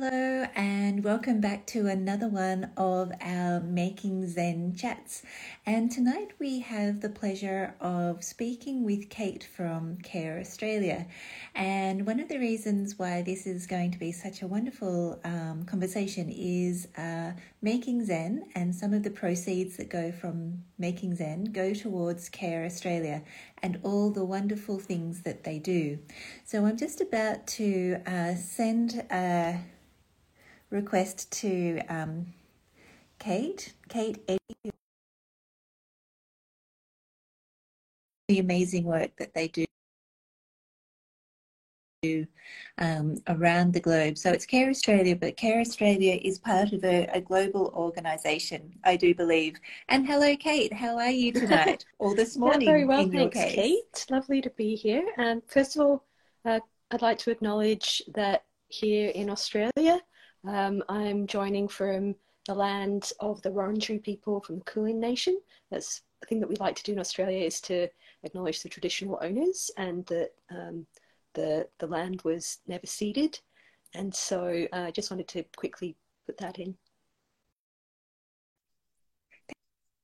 Hello, and welcome back to another one of our Making Zen chats. And tonight we have the pleasure of speaking with Kate from Care Australia. And one of the reasons why this is going to be such a wonderful um, conversation is uh, Making Zen, and some of the proceeds that go from Making Zen go towards Care Australia and all the wonderful things that they do. So I'm just about to uh, send a request to um, Kate. Kate, the amazing work that they do um, around the globe. So it's Care Australia, but Care Australia is part of a, a, global organisation, I do believe. And hello, Kate. How are you tonight or this morning? Yeah, very well, thanks, Kate. Lovely to be here. And first of all, uh, I'd like to acknowledge that here in Australia, um, I'm joining from the land of the Wurundjeri people from the Kulin Nation. That's the thing that we like to do in Australia is to acknowledge the traditional owners and that um, the, the land was never ceded. And so uh, I uh, just wanted to quickly put that in.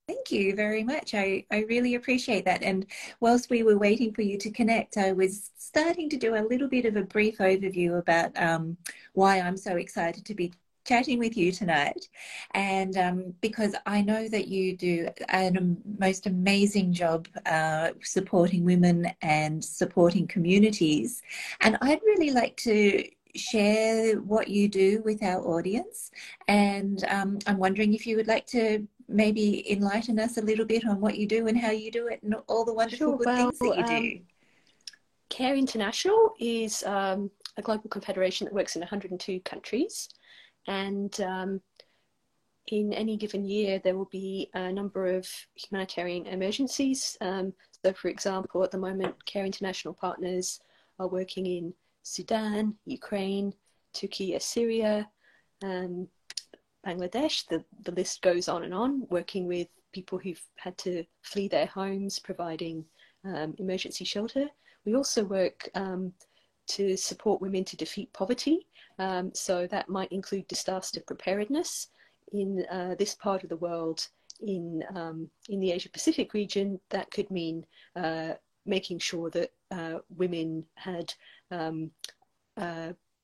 Thank you very much. I, I really appreciate that. And whilst we were waiting for you to connect, I was starting to do a little bit of a brief overview about um, why I'm so excited to be chatting with you tonight. And um, because I know that you do a most amazing job uh, supporting women and supporting communities. And I'd really like to share what you do with our audience. And um, I'm wondering if you would like to maybe enlighten us a little bit on what you do and how you do it and all the wonderful sure, good well, things that you do. Um, Care International is um, a global confederation that works in 102 countries. And um, in any given year, there will be a number of humanitarian emergencies. Um, so, for example, at the moment, Care International partners are working in Sudan, Ukraine, Turkey, Syria, um, Bangladesh, the, the list goes on and on, working with people who've had to flee their homes, providing um, emergency shelter. We also work um, to support women to defeat poverty. Um, so that might include disaster preparedness in uh, this part of the world. In um, in the Asia Pacific region, that could mean uh, making sure that uh, women had um,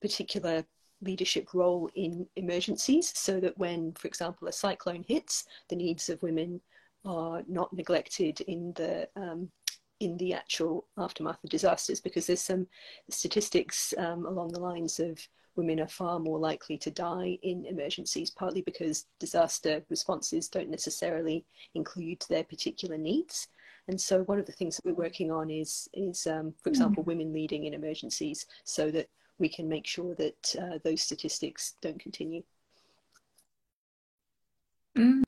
particular leadership role in emergencies so that when, for example, a cyclone hits, the needs of women are not neglected in the um, in the actual aftermath of disasters because there's some statistics um, along the lines of women are far more likely to die in emergencies, partly because disaster responses don't necessarily include their particular needs. And so one of the things that we're working on is, is um, for hmm. example, mm. women leading in emergencies so that we can make sure that uh, those statistics don't continue. Mm.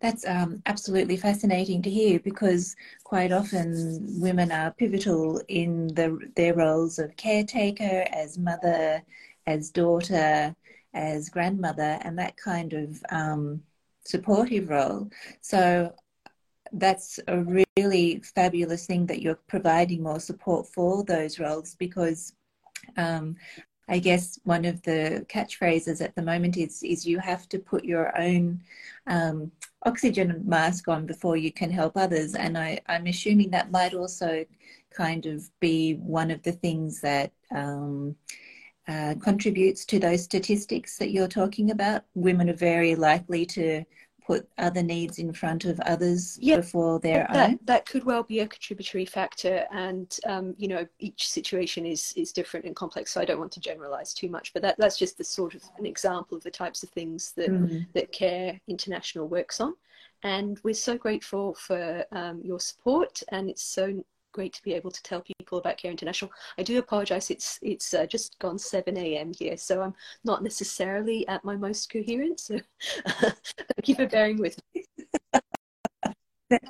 That's um, absolutely fascinating to hear because quite often women are pivotal in the, their roles of caretaker, as mother, as daughter, as grandmother, and that kind of um, supportive role. So that's a really fabulous thing that you're providing more support for those roles because um, I guess one of the catchphrases at the moment is is you have to put your own um, oxygen mask on before you can help others, and I, I'm assuming that might also kind of be one of the things that um, uh, contributes to those statistics that you're talking about. Women are very likely to put other needs in front of others yeah, before their that, own? That could well be a contributory factor, and um, you know each situation is is different and complex. So I don't want to generalize too much, but that that's just the sort of an example of the types of things that mm. that Care International works on. And we're so grateful for um, your support, and it's so great to be able to tell people about Care International. I do apologise; it's it's uh, just gone seven a.m. here, so I'm not necessarily at my most coherent. So thank you for bearing with me. that,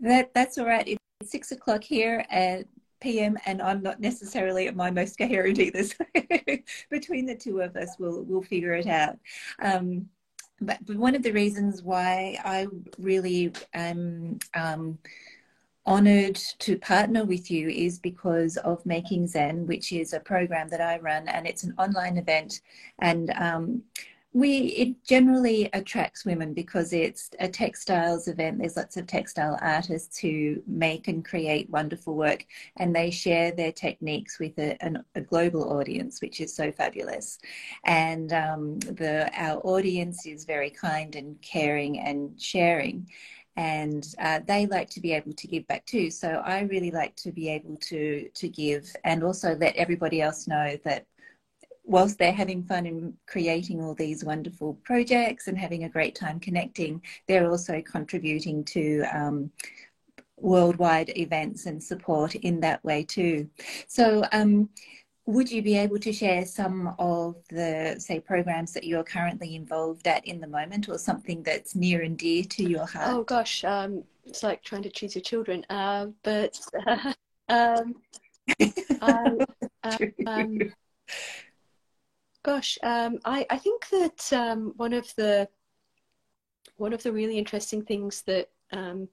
that that's all right. It's six o'clock here at PM, and I'm not necessarily at my most coherent either. So between the two of us, we'll we'll figure it out. Um, but, one of the reasons why I really am um, honored to partner with you is because of Making Zen, which is a program that I run, and it's an online event. And um, we it generally attracts women because it's a textiles event. There's lots of textile artists who make and create wonderful work and they share their techniques with a, a global audience which is so fabulous. And um, the our audience is very kind and caring and sharing and uh, they like to be able to give back too so i really like to be able to to give and also let everybody else know that whilst they're having fun and creating all these wonderful projects and having a great time connecting, they're also contributing to um, worldwide events and support in that way too. So, um, would you be able to share some of the, say, programs that you're currently involved at in the moment or something that's near and dear to your heart? Oh, gosh, um, it's like trying to choose your children. Uh, but uh, um, I, uh, um, Gosh, um, I, I think that um, one of the one of the really interesting things that um,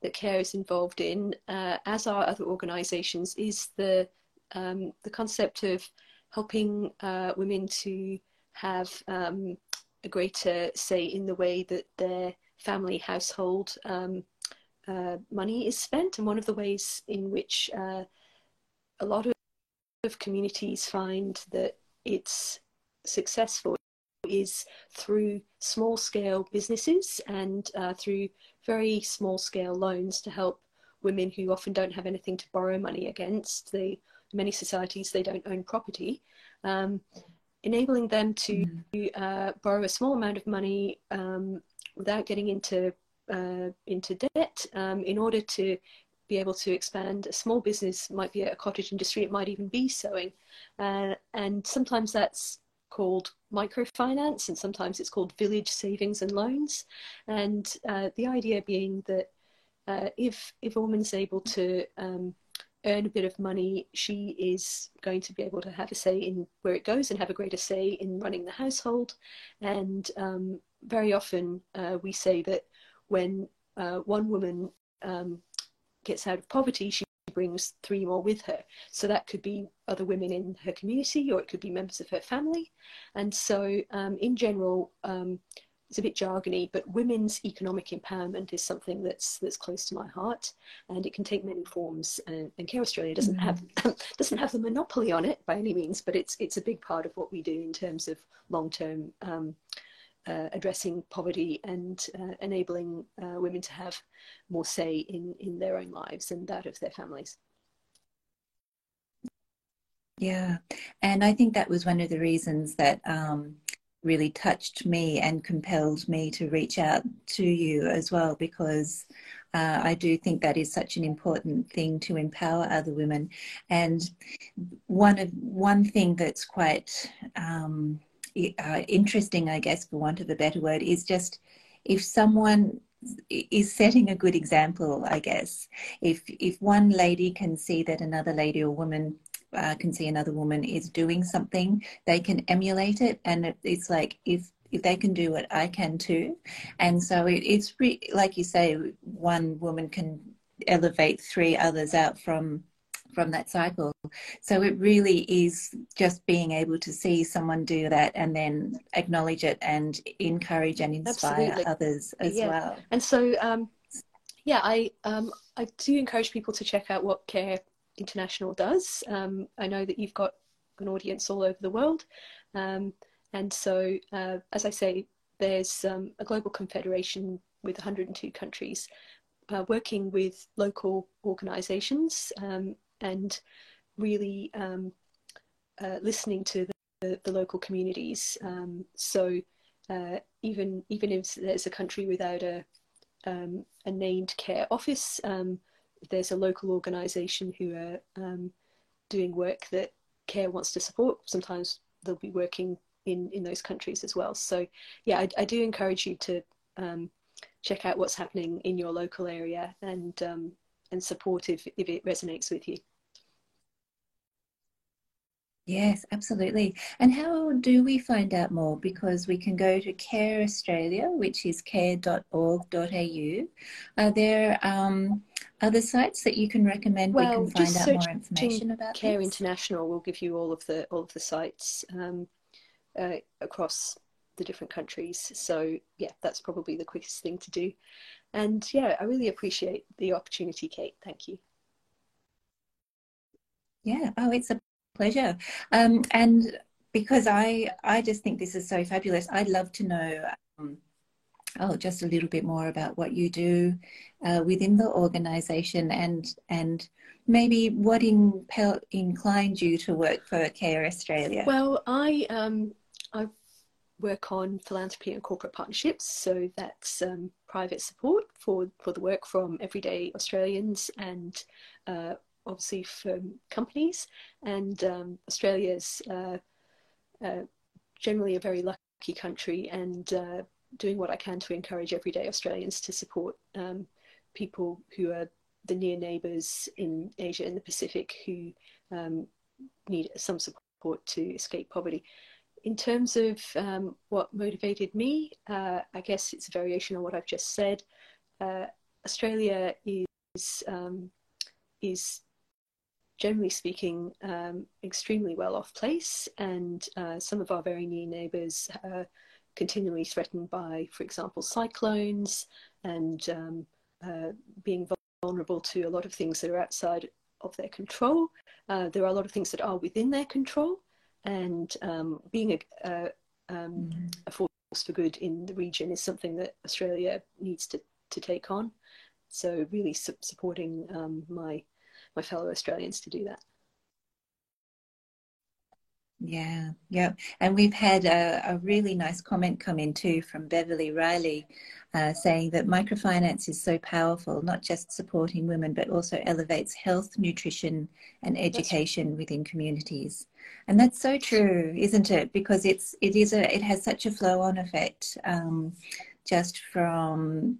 that CARE is involved in, uh, as are other organisations, is the um, the concept of helping uh, women to have um, a greater say in the way that their family household um, uh, money is spent, and one of the ways in which uh, a lot of, communities find that it's successful is through small scale businesses and uh, through very small scale loans to help women who often don't have anything to borrow money against. They, many societies, they don't own property. Um, enabling them to mm. uh, borrow a small amount of money um, without getting into uh, into debt um, in order to be able to expand a small business might be a cottage industry it might even be sewing uh, and sometimes that's called microfinance and sometimes it's called village savings and loans. And uh, the idea being that uh, if, if a woman's able to um, earn a bit of money, she is going to be able to have a say in where it goes and have a greater say in running the household. And um, very often uh, we say that when uh, one woman um, gets out of poverty, she brings three more with her. So that could be other women in her community or it could be members of her family. And so, um, in general, um, it's a bit jargony, but women's economic empowerment is something that's that's close to my heart, and it can take many forms. And, and Care Australia doesn't mm-hmm. have doesn't have the monopoly on it by any means, but it's it's a big part of what we do in terms of long term um, uh, addressing poverty and uh, enabling uh, women to have more say in, in their own lives and that of their families. Yeah, and I think that was one of the reasons that um, really touched me and compelled me to reach out to you as well, because uh, I do think that is such an important thing to empower other women. And one of one thing that's quite um, uh, interesting, I guess, for want of a better word, is just if someone is setting a good example, I guess. If if one lady can see that another lady or woman uh, can see another woman is doing something, they can emulate it, and it's like if if they can do it, I can too. And so it, it's re- like you say, one woman can elevate three others out from from that cycle. So it really is just being able to see someone do that and then acknowledge it and encourage and inspire Absolutely. others as yeah. well. And so, um, yeah, I um, I do encourage people to check out what Care International does. Um, I know that you've got an audience all over the world, um, and so uh, as I say, there's um, a global confederation with 102 countries. Uh, working with local organizations um, and really um, uh, listening to the, the, the local communities. Um, so uh, even even if there's a country without a a named care office, um, there's a local organisation who are um, doing work that care wants to support. Sometimes they'll be working in in those countries as well. So yeah, I, I do encourage you to um, check out what's happening in your local area and and support if, if it resonates with you. Yes, absolutely. And how do we find out more? Because we can go to Care Australia, which is care.org.au. Are there um, other sites that you can recommend well, we can find out more information about Care this? International will give you all of the all of the sites um, uh, across the different countries. So yeah, that's probably the quickest thing to do. And yeah, I really appreciate the opportunity, Kate. Thank you. Yeah. Oh, it's a pleasure. Um, and because I I just think this is so fabulous, I'd love to know. Um, oh, just a little bit more about what you do uh, within the organisation and and maybe what impel, inclined you to work for Care Australia. Well, I um, I work on philanthropy and corporate partnerships, so that's um, private support for for the work from everyday Australians and uh, obviously from companies. And um, Australia's uh, uh, generally a very lucky country and uh, doing what I can to encourage everyday Australians to support um, people who are the near neighbours in Asia and the Pacific who um, need some support to escape poverty. In terms of um, what motivated me, uh, I guess it's a variation on what I've just said. Uh, Australia is um, is generally speaking, um, extremely well off place, and uh, some of our very near neighbours are continually threatened by, for example, cyclones and um, uh, being vulnerable to a lot of things that are outside of their control. Uh, there are a lot of things that are within their control, and um, being a, a, um, mm-hmm. a force for good in the region is something that Australia needs to, to take on. So, really su- supporting um, my my fellow Australians to do that. Yeah, yeah. And we've had a, a, really nice comment come in too from Beverly Riley uh, saying that microfinance is so powerful, not just supporting women, but also elevates health, nutrition, and education within communities. And that's so true, isn't it? Because it's it is a it has such a flow on effect um, just from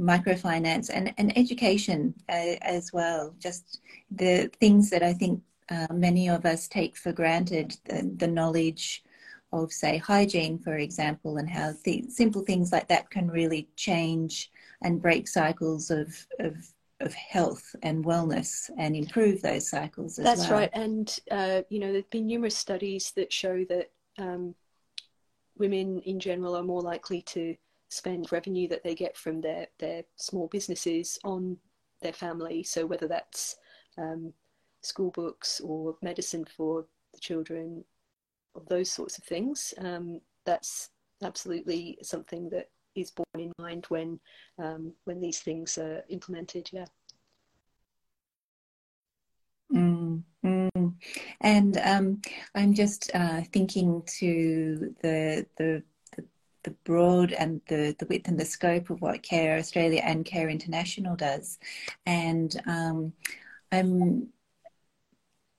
microfinance and, and education uh, as well. Just the things that I think uh, many of us take for granted, the, the, knowledge of, say, hygiene, for example, and how th- simple things like that can really change and break cycles of, of of health and wellness and improve those cycles as That's well. right. And, uh, you know, there have been numerous studies that show that um, women in general are more likely to spend revenue that they get from their, their small businesses on their family. So whether that's um, school books or medicine for the children, or those sorts of things, um, that's absolutely something that is borne in mind when um, when these things are implemented. Yeah. Mm, mm. And um, I'm just uh, thinking to the the the broad and the, the width and the scope of what Care Australia and Care International does. And um, I'm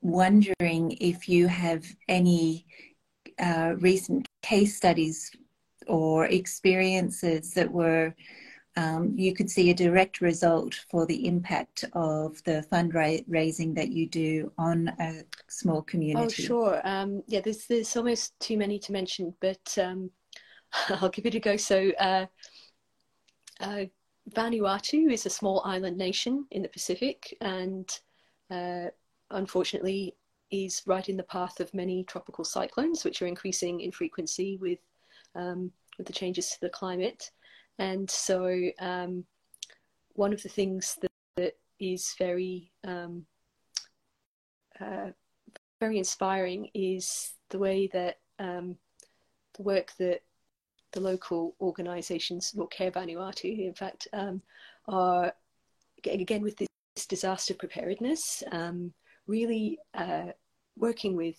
wondering if you have any uh, recent case studies or experiences that were um, you could see a direct result for the impact of the fundraising that you do on a small community. Oh, sure. Um, yeah, there's there's almost too many to mention, but um, I'll give it a go. So, uh, uh, Vanuatu is a small island nation in the Pacific, and uh, unfortunately is right in the path of many tropical cyclones, which are increasing in frequency with um, with the changes to the climate. And so, um, one of the things that, that is very um, uh, very inspiring is the way that um, the work that the local organisations, or Care Vanuatu, in fact, um, are again with this disaster preparedness, um, really uh, working with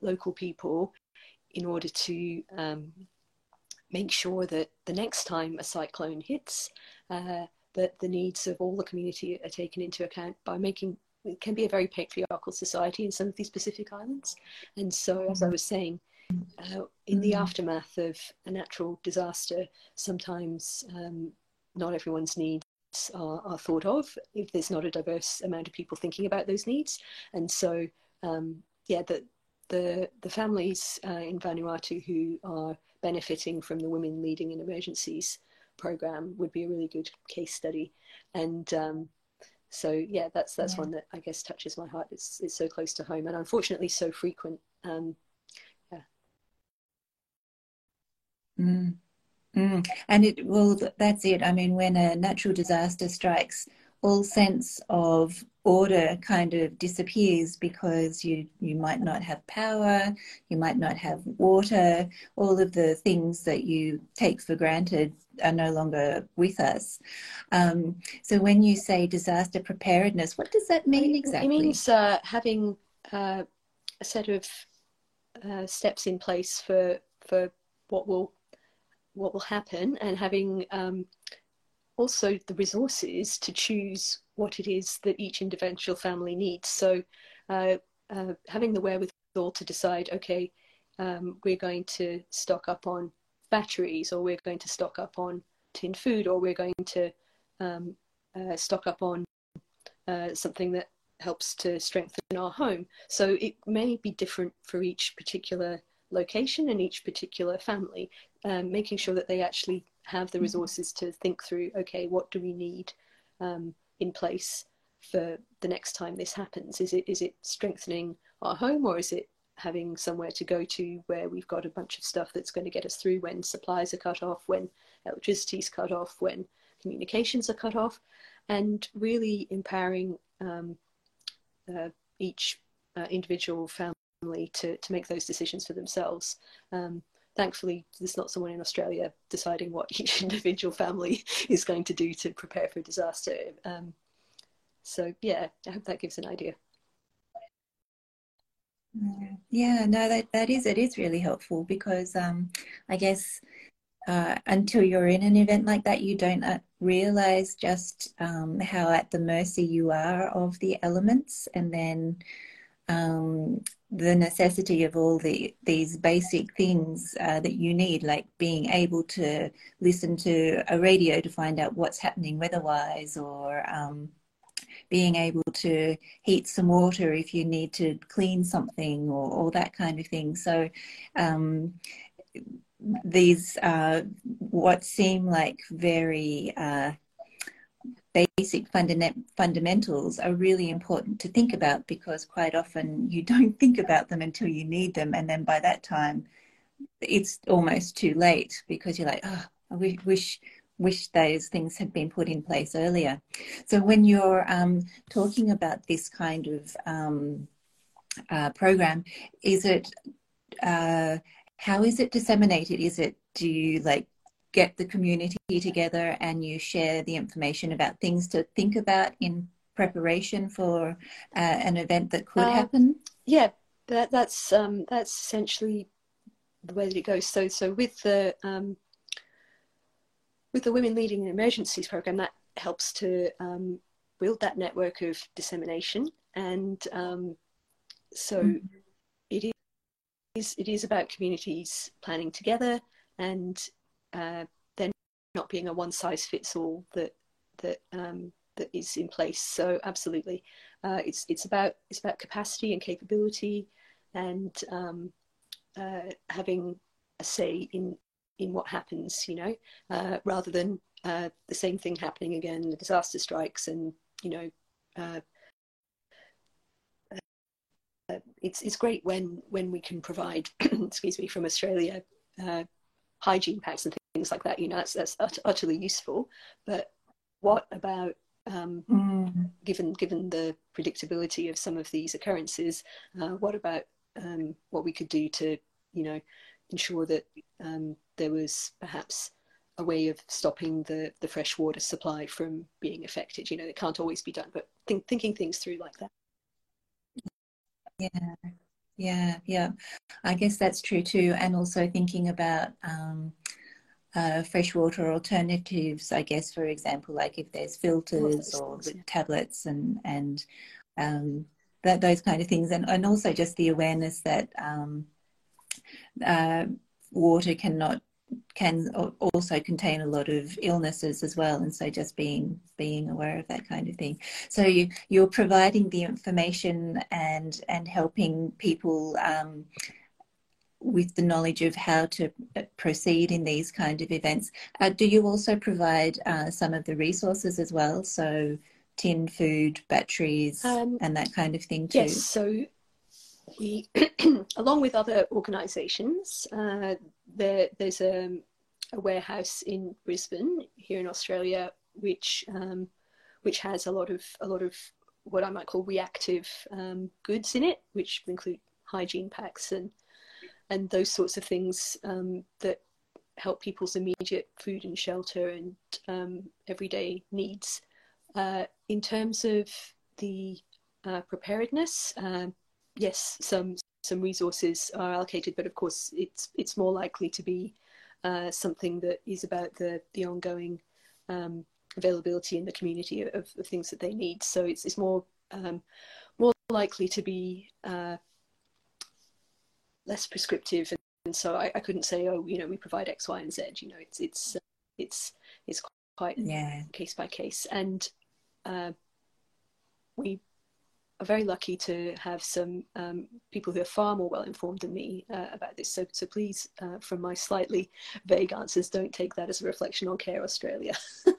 local people in order to um, make sure that the next time a cyclone hits, uh, that the needs of all the community are taken into account by making it can be a very patriarchal society in some of these Pacific islands. And so, as I was saying, uh, in the mm. aftermath of a natural disaster, sometimes um, not everyone's needs are, are, thought of if there's not a diverse amount of people thinking about those needs. And so, um, yeah, the, the, the families uh, in Vanuatu who are benefiting from the Women Leading in Emergencies program would be a really good case study. And um, so yeah, that's that's yeah. one that I guess touches my heart. It's it's so close to home and unfortunately so frequent. Um, yeah. Mm. Mm. And it well, that's it. I mean, when a natural disaster strikes, all sense of order kind of disappears because you you might not have power, you might not have water, all of the things that you take for granted are no longer with us. Um, so when you say disaster preparedness, what does that mean exactly? It means uh, having uh, a set of uh, steps in place for for what will what will happen and having um, also the resources to choose what it is that each individual family needs. So, uh, uh, having the wherewithal to decide, okay, um, we're going to stock up on batteries, or we're going to stock up on tin food, or we're going to um, uh, stock up on uh, something that helps to strengthen our home. So, it may be different for each particular location in each particular family, um, making sure that they actually have the mm-hmm. resources to think through okay what do we need um, in place for the next time this happens is it is it strengthening our home or is it having somewhere to go to where we've got a bunch of stuff that's going to get us through when supplies are cut off when electricity's cut off when communications are cut off and really empowering um, uh, each uh, individual family to, to make those decisions for themselves um, thankfully there's not someone in Australia deciding what each individual family is going to do to prepare for a disaster. Um, so yeah, I hope that gives an idea. Yeah, no, that that is it is really helpful because um, I guess uh, until you're in an event like that, you don't uh, realize just um, how at the mercy you are of the elements, and then um, the necessity of all the these basic things uh, that you need, like being able to listen to a radio to find out what's happening weather-wise, or um, being able to heat some water if you need to clean something, or all that kind of thing. So. Um, these uh, what seem like very uh, basic fundamentals are really important to think about because quite often you don't think about them until you need them. And then by that time, it's almost too late because you're like, oh, I wish, wish those things had been put in place earlier. So when you're um, talking about this kind of um, uh, program, is it, uh, how is it disseminated? Is it, do you like get the community together and you share the information about things to think about in preparation for uh, an event that could uh, happen? Yeah, that, that's um, that's essentially the way that it goes. So so with the um, with the Women Leading Emergencies program, that helps to um, build that network of dissemination, and um, so mm-hmm. it is it is about communities planning together and uh, there not being a one size fits all that that um, that is in place. So absolutely, uh, it's it's about it's about capacity and capability, and um, uh, having a say in in what happens. You know, uh, rather than uh, the same thing happening again. The disaster strikes, and you know. Uh, uh, it's it's great when when we can provide, excuse me, from Australia, hygiene packs and things like that. You know, that's that's utterly useful. But what about um, mm. given given the predictability of some of these occurrences? Uh, what about um, what we could do to you know ensure that um, there was perhaps a way of stopping the the fresh water supply from being affected? You know, it can't always be done, but think, thinking things through like that. Yeah. Yeah, yeah. I guess that's true too. And also thinking about um, uh, freshwater alternatives, I guess, for example, like if there's filters or tablets and, and um, that, those kind of things. And, and also just the awareness that um, uh, water cannot can also contain a lot of illnesses as well and so just being being aware of that kind of thing so you you're providing the information and and helping people um, with the knowledge of how to uh, proceed in these kind of events uh, do you also provide uh, some of the resources as well so tin food, batteries, um, and that kind of thing too? Yes. So we, along with other organisations, uh, there, there's a, a, warehouse in Brisbane here in Australia, which um, which has a lot of a lot of what I might call reactive um, goods in it, which include hygiene packs and and those sorts of things um, that help people's immediate food and shelter and um, everyday needs. Uh, in terms of the uh, preparedness, uh, yes, some some resources are allocated, but of course, it's it's more likely to be uh, something that is about the the ongoing um, availability in the community of, of, things that they need. So it's it's more um, more likely to be uh, less prescriptive and so I, I, couldn't say oh you know we provide x y and z you know it's it's uh, it's it's quite yeah. case by case and uh, we are very lucky to have some um, people who are far more well informed than me uh, about this so so please uh, from my slightly vague answers don't take that as a reflection on care australia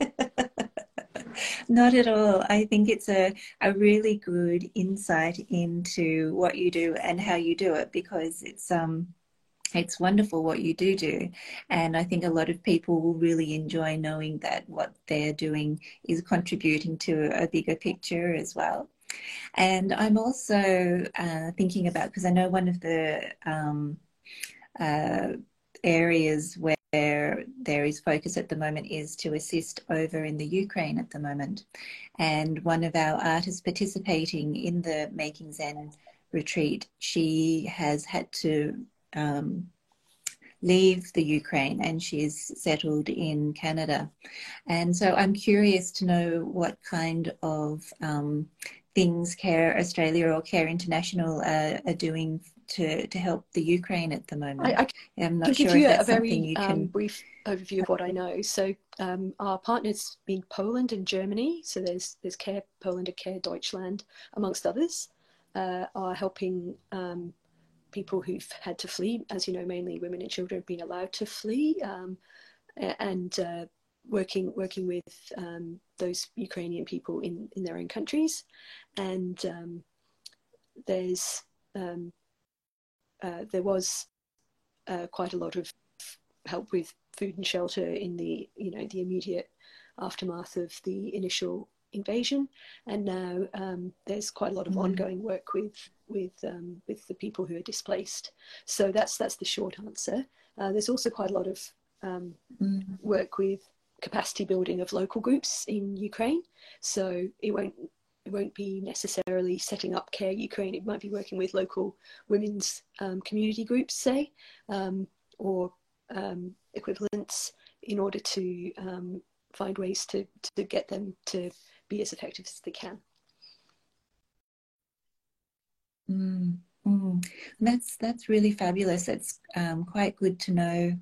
Not at all. I think it's a, a really good insight into what you do and how you do it because it's um it's wonderful what you do do and i think a lot of people will really enjoy knowing that what they're doing is contributing to a bigger picture as well and i'm also uh, thinking about because i know one of the um, uh, areas where where there is focus at the moment is to assist over in the Ukraine at the moment. And one of our artists participating in the Making Zen retreat, she has had to um, leave the Ukraine and she's settled in Canada. And so I'm curious to know what kind of um, things Care Australia or Care International are, are doing to, to help the Ukraine at the moment. I, I am not sure give you a very you can... um, brief overview of what I know. So um, our partners being Poland and Germany, so there's there's Care Poland and Care Deutschland, amongst others, uh, are helping um, people who've had to flee. As you know, mainly women and children have been allowed to flee, um, and uh, working working with um, those Ukrainian people in in their own countries, and there's um, uh, there was uh, quite a lot of help with food and shelter in the you know the immediate aftermath of the initial invasion, and now um, there's quite a lot of mm. ongoing work with with um, with the people who are displaced. So that's that's the short answer. Uh, there's also quite a lot of um, mm. work with capacity building of local groups in Ukraine. So it won't it won't be necessarily setting up Care Ukraine. It might be working with local women's um, community groups, say, um, or um, equivalents, in order to um, find ways to, to get them to be as effective as they can. Mm, mm. That's that's really fabulous. It's um, quite good to know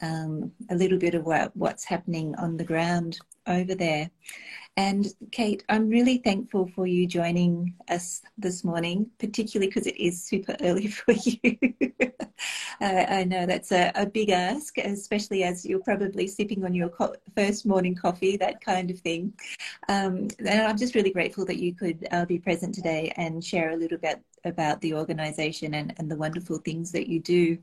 um, a little bit of what, what's happening on the ground over there. And Kate, I'm really thankful for you joining us this morning, particularly because it is super early for you. uh, I know that's a, a, big ask, especially as you're probably sipping on your co- first morning coffee, that kind of thing. Um, and I'm just really grateful that you could uh, be present today and share a little bit about the organisation and, and the wonderful things that you do.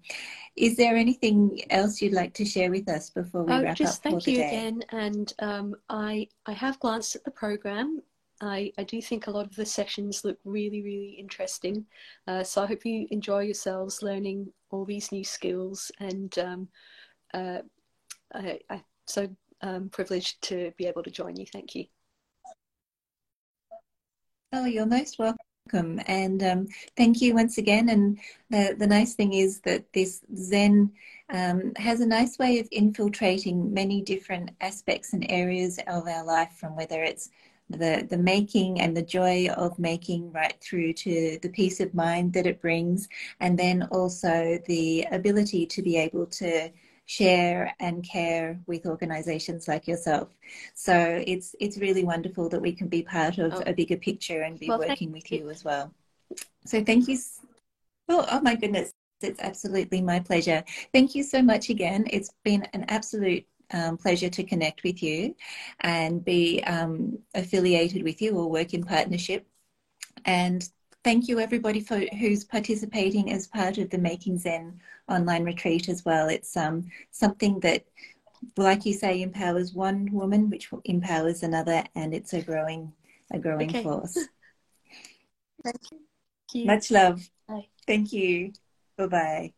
Is there anything else you'd like to share with us before we oh, wrap just up? Just thank you again. And um, I I have glanced at the program. I, I do think a lot of the sessions look really, really interesting. Uh, so I hope you enjoy yourselves learning all these new skills. And um, uh, I, I'm so um, privileged to be able to join you. Thank you. Oh, you're most welcome and um, thank you once again. And the, the nice thing is that this Zen um, has a nice way of infiltrating many different aspects and areas of our life, from whether it's the, the making and the joy of making right through to the peace of mind that it brings, and then also the ability to be able to share and care with organizations like yourself. So it's it's really wonderful that we can be part of oh. a bigger picture and be well, working with you. you as well. So thank you. Oh, oh my goodness. It's absolutely my pleasure. Thank you so much again. It's been an absolute um, pleasure to connect with you and be um, affiliated with you or work in partnership. And thank you everybody for who's participating as part of the Making Zen online retreat as well. It's um, something that, like you say, empowers one woman, which empowers another, and it's a growing, a growing okay. force. Thank you. Much love. Bye. Thank you. Bye bye.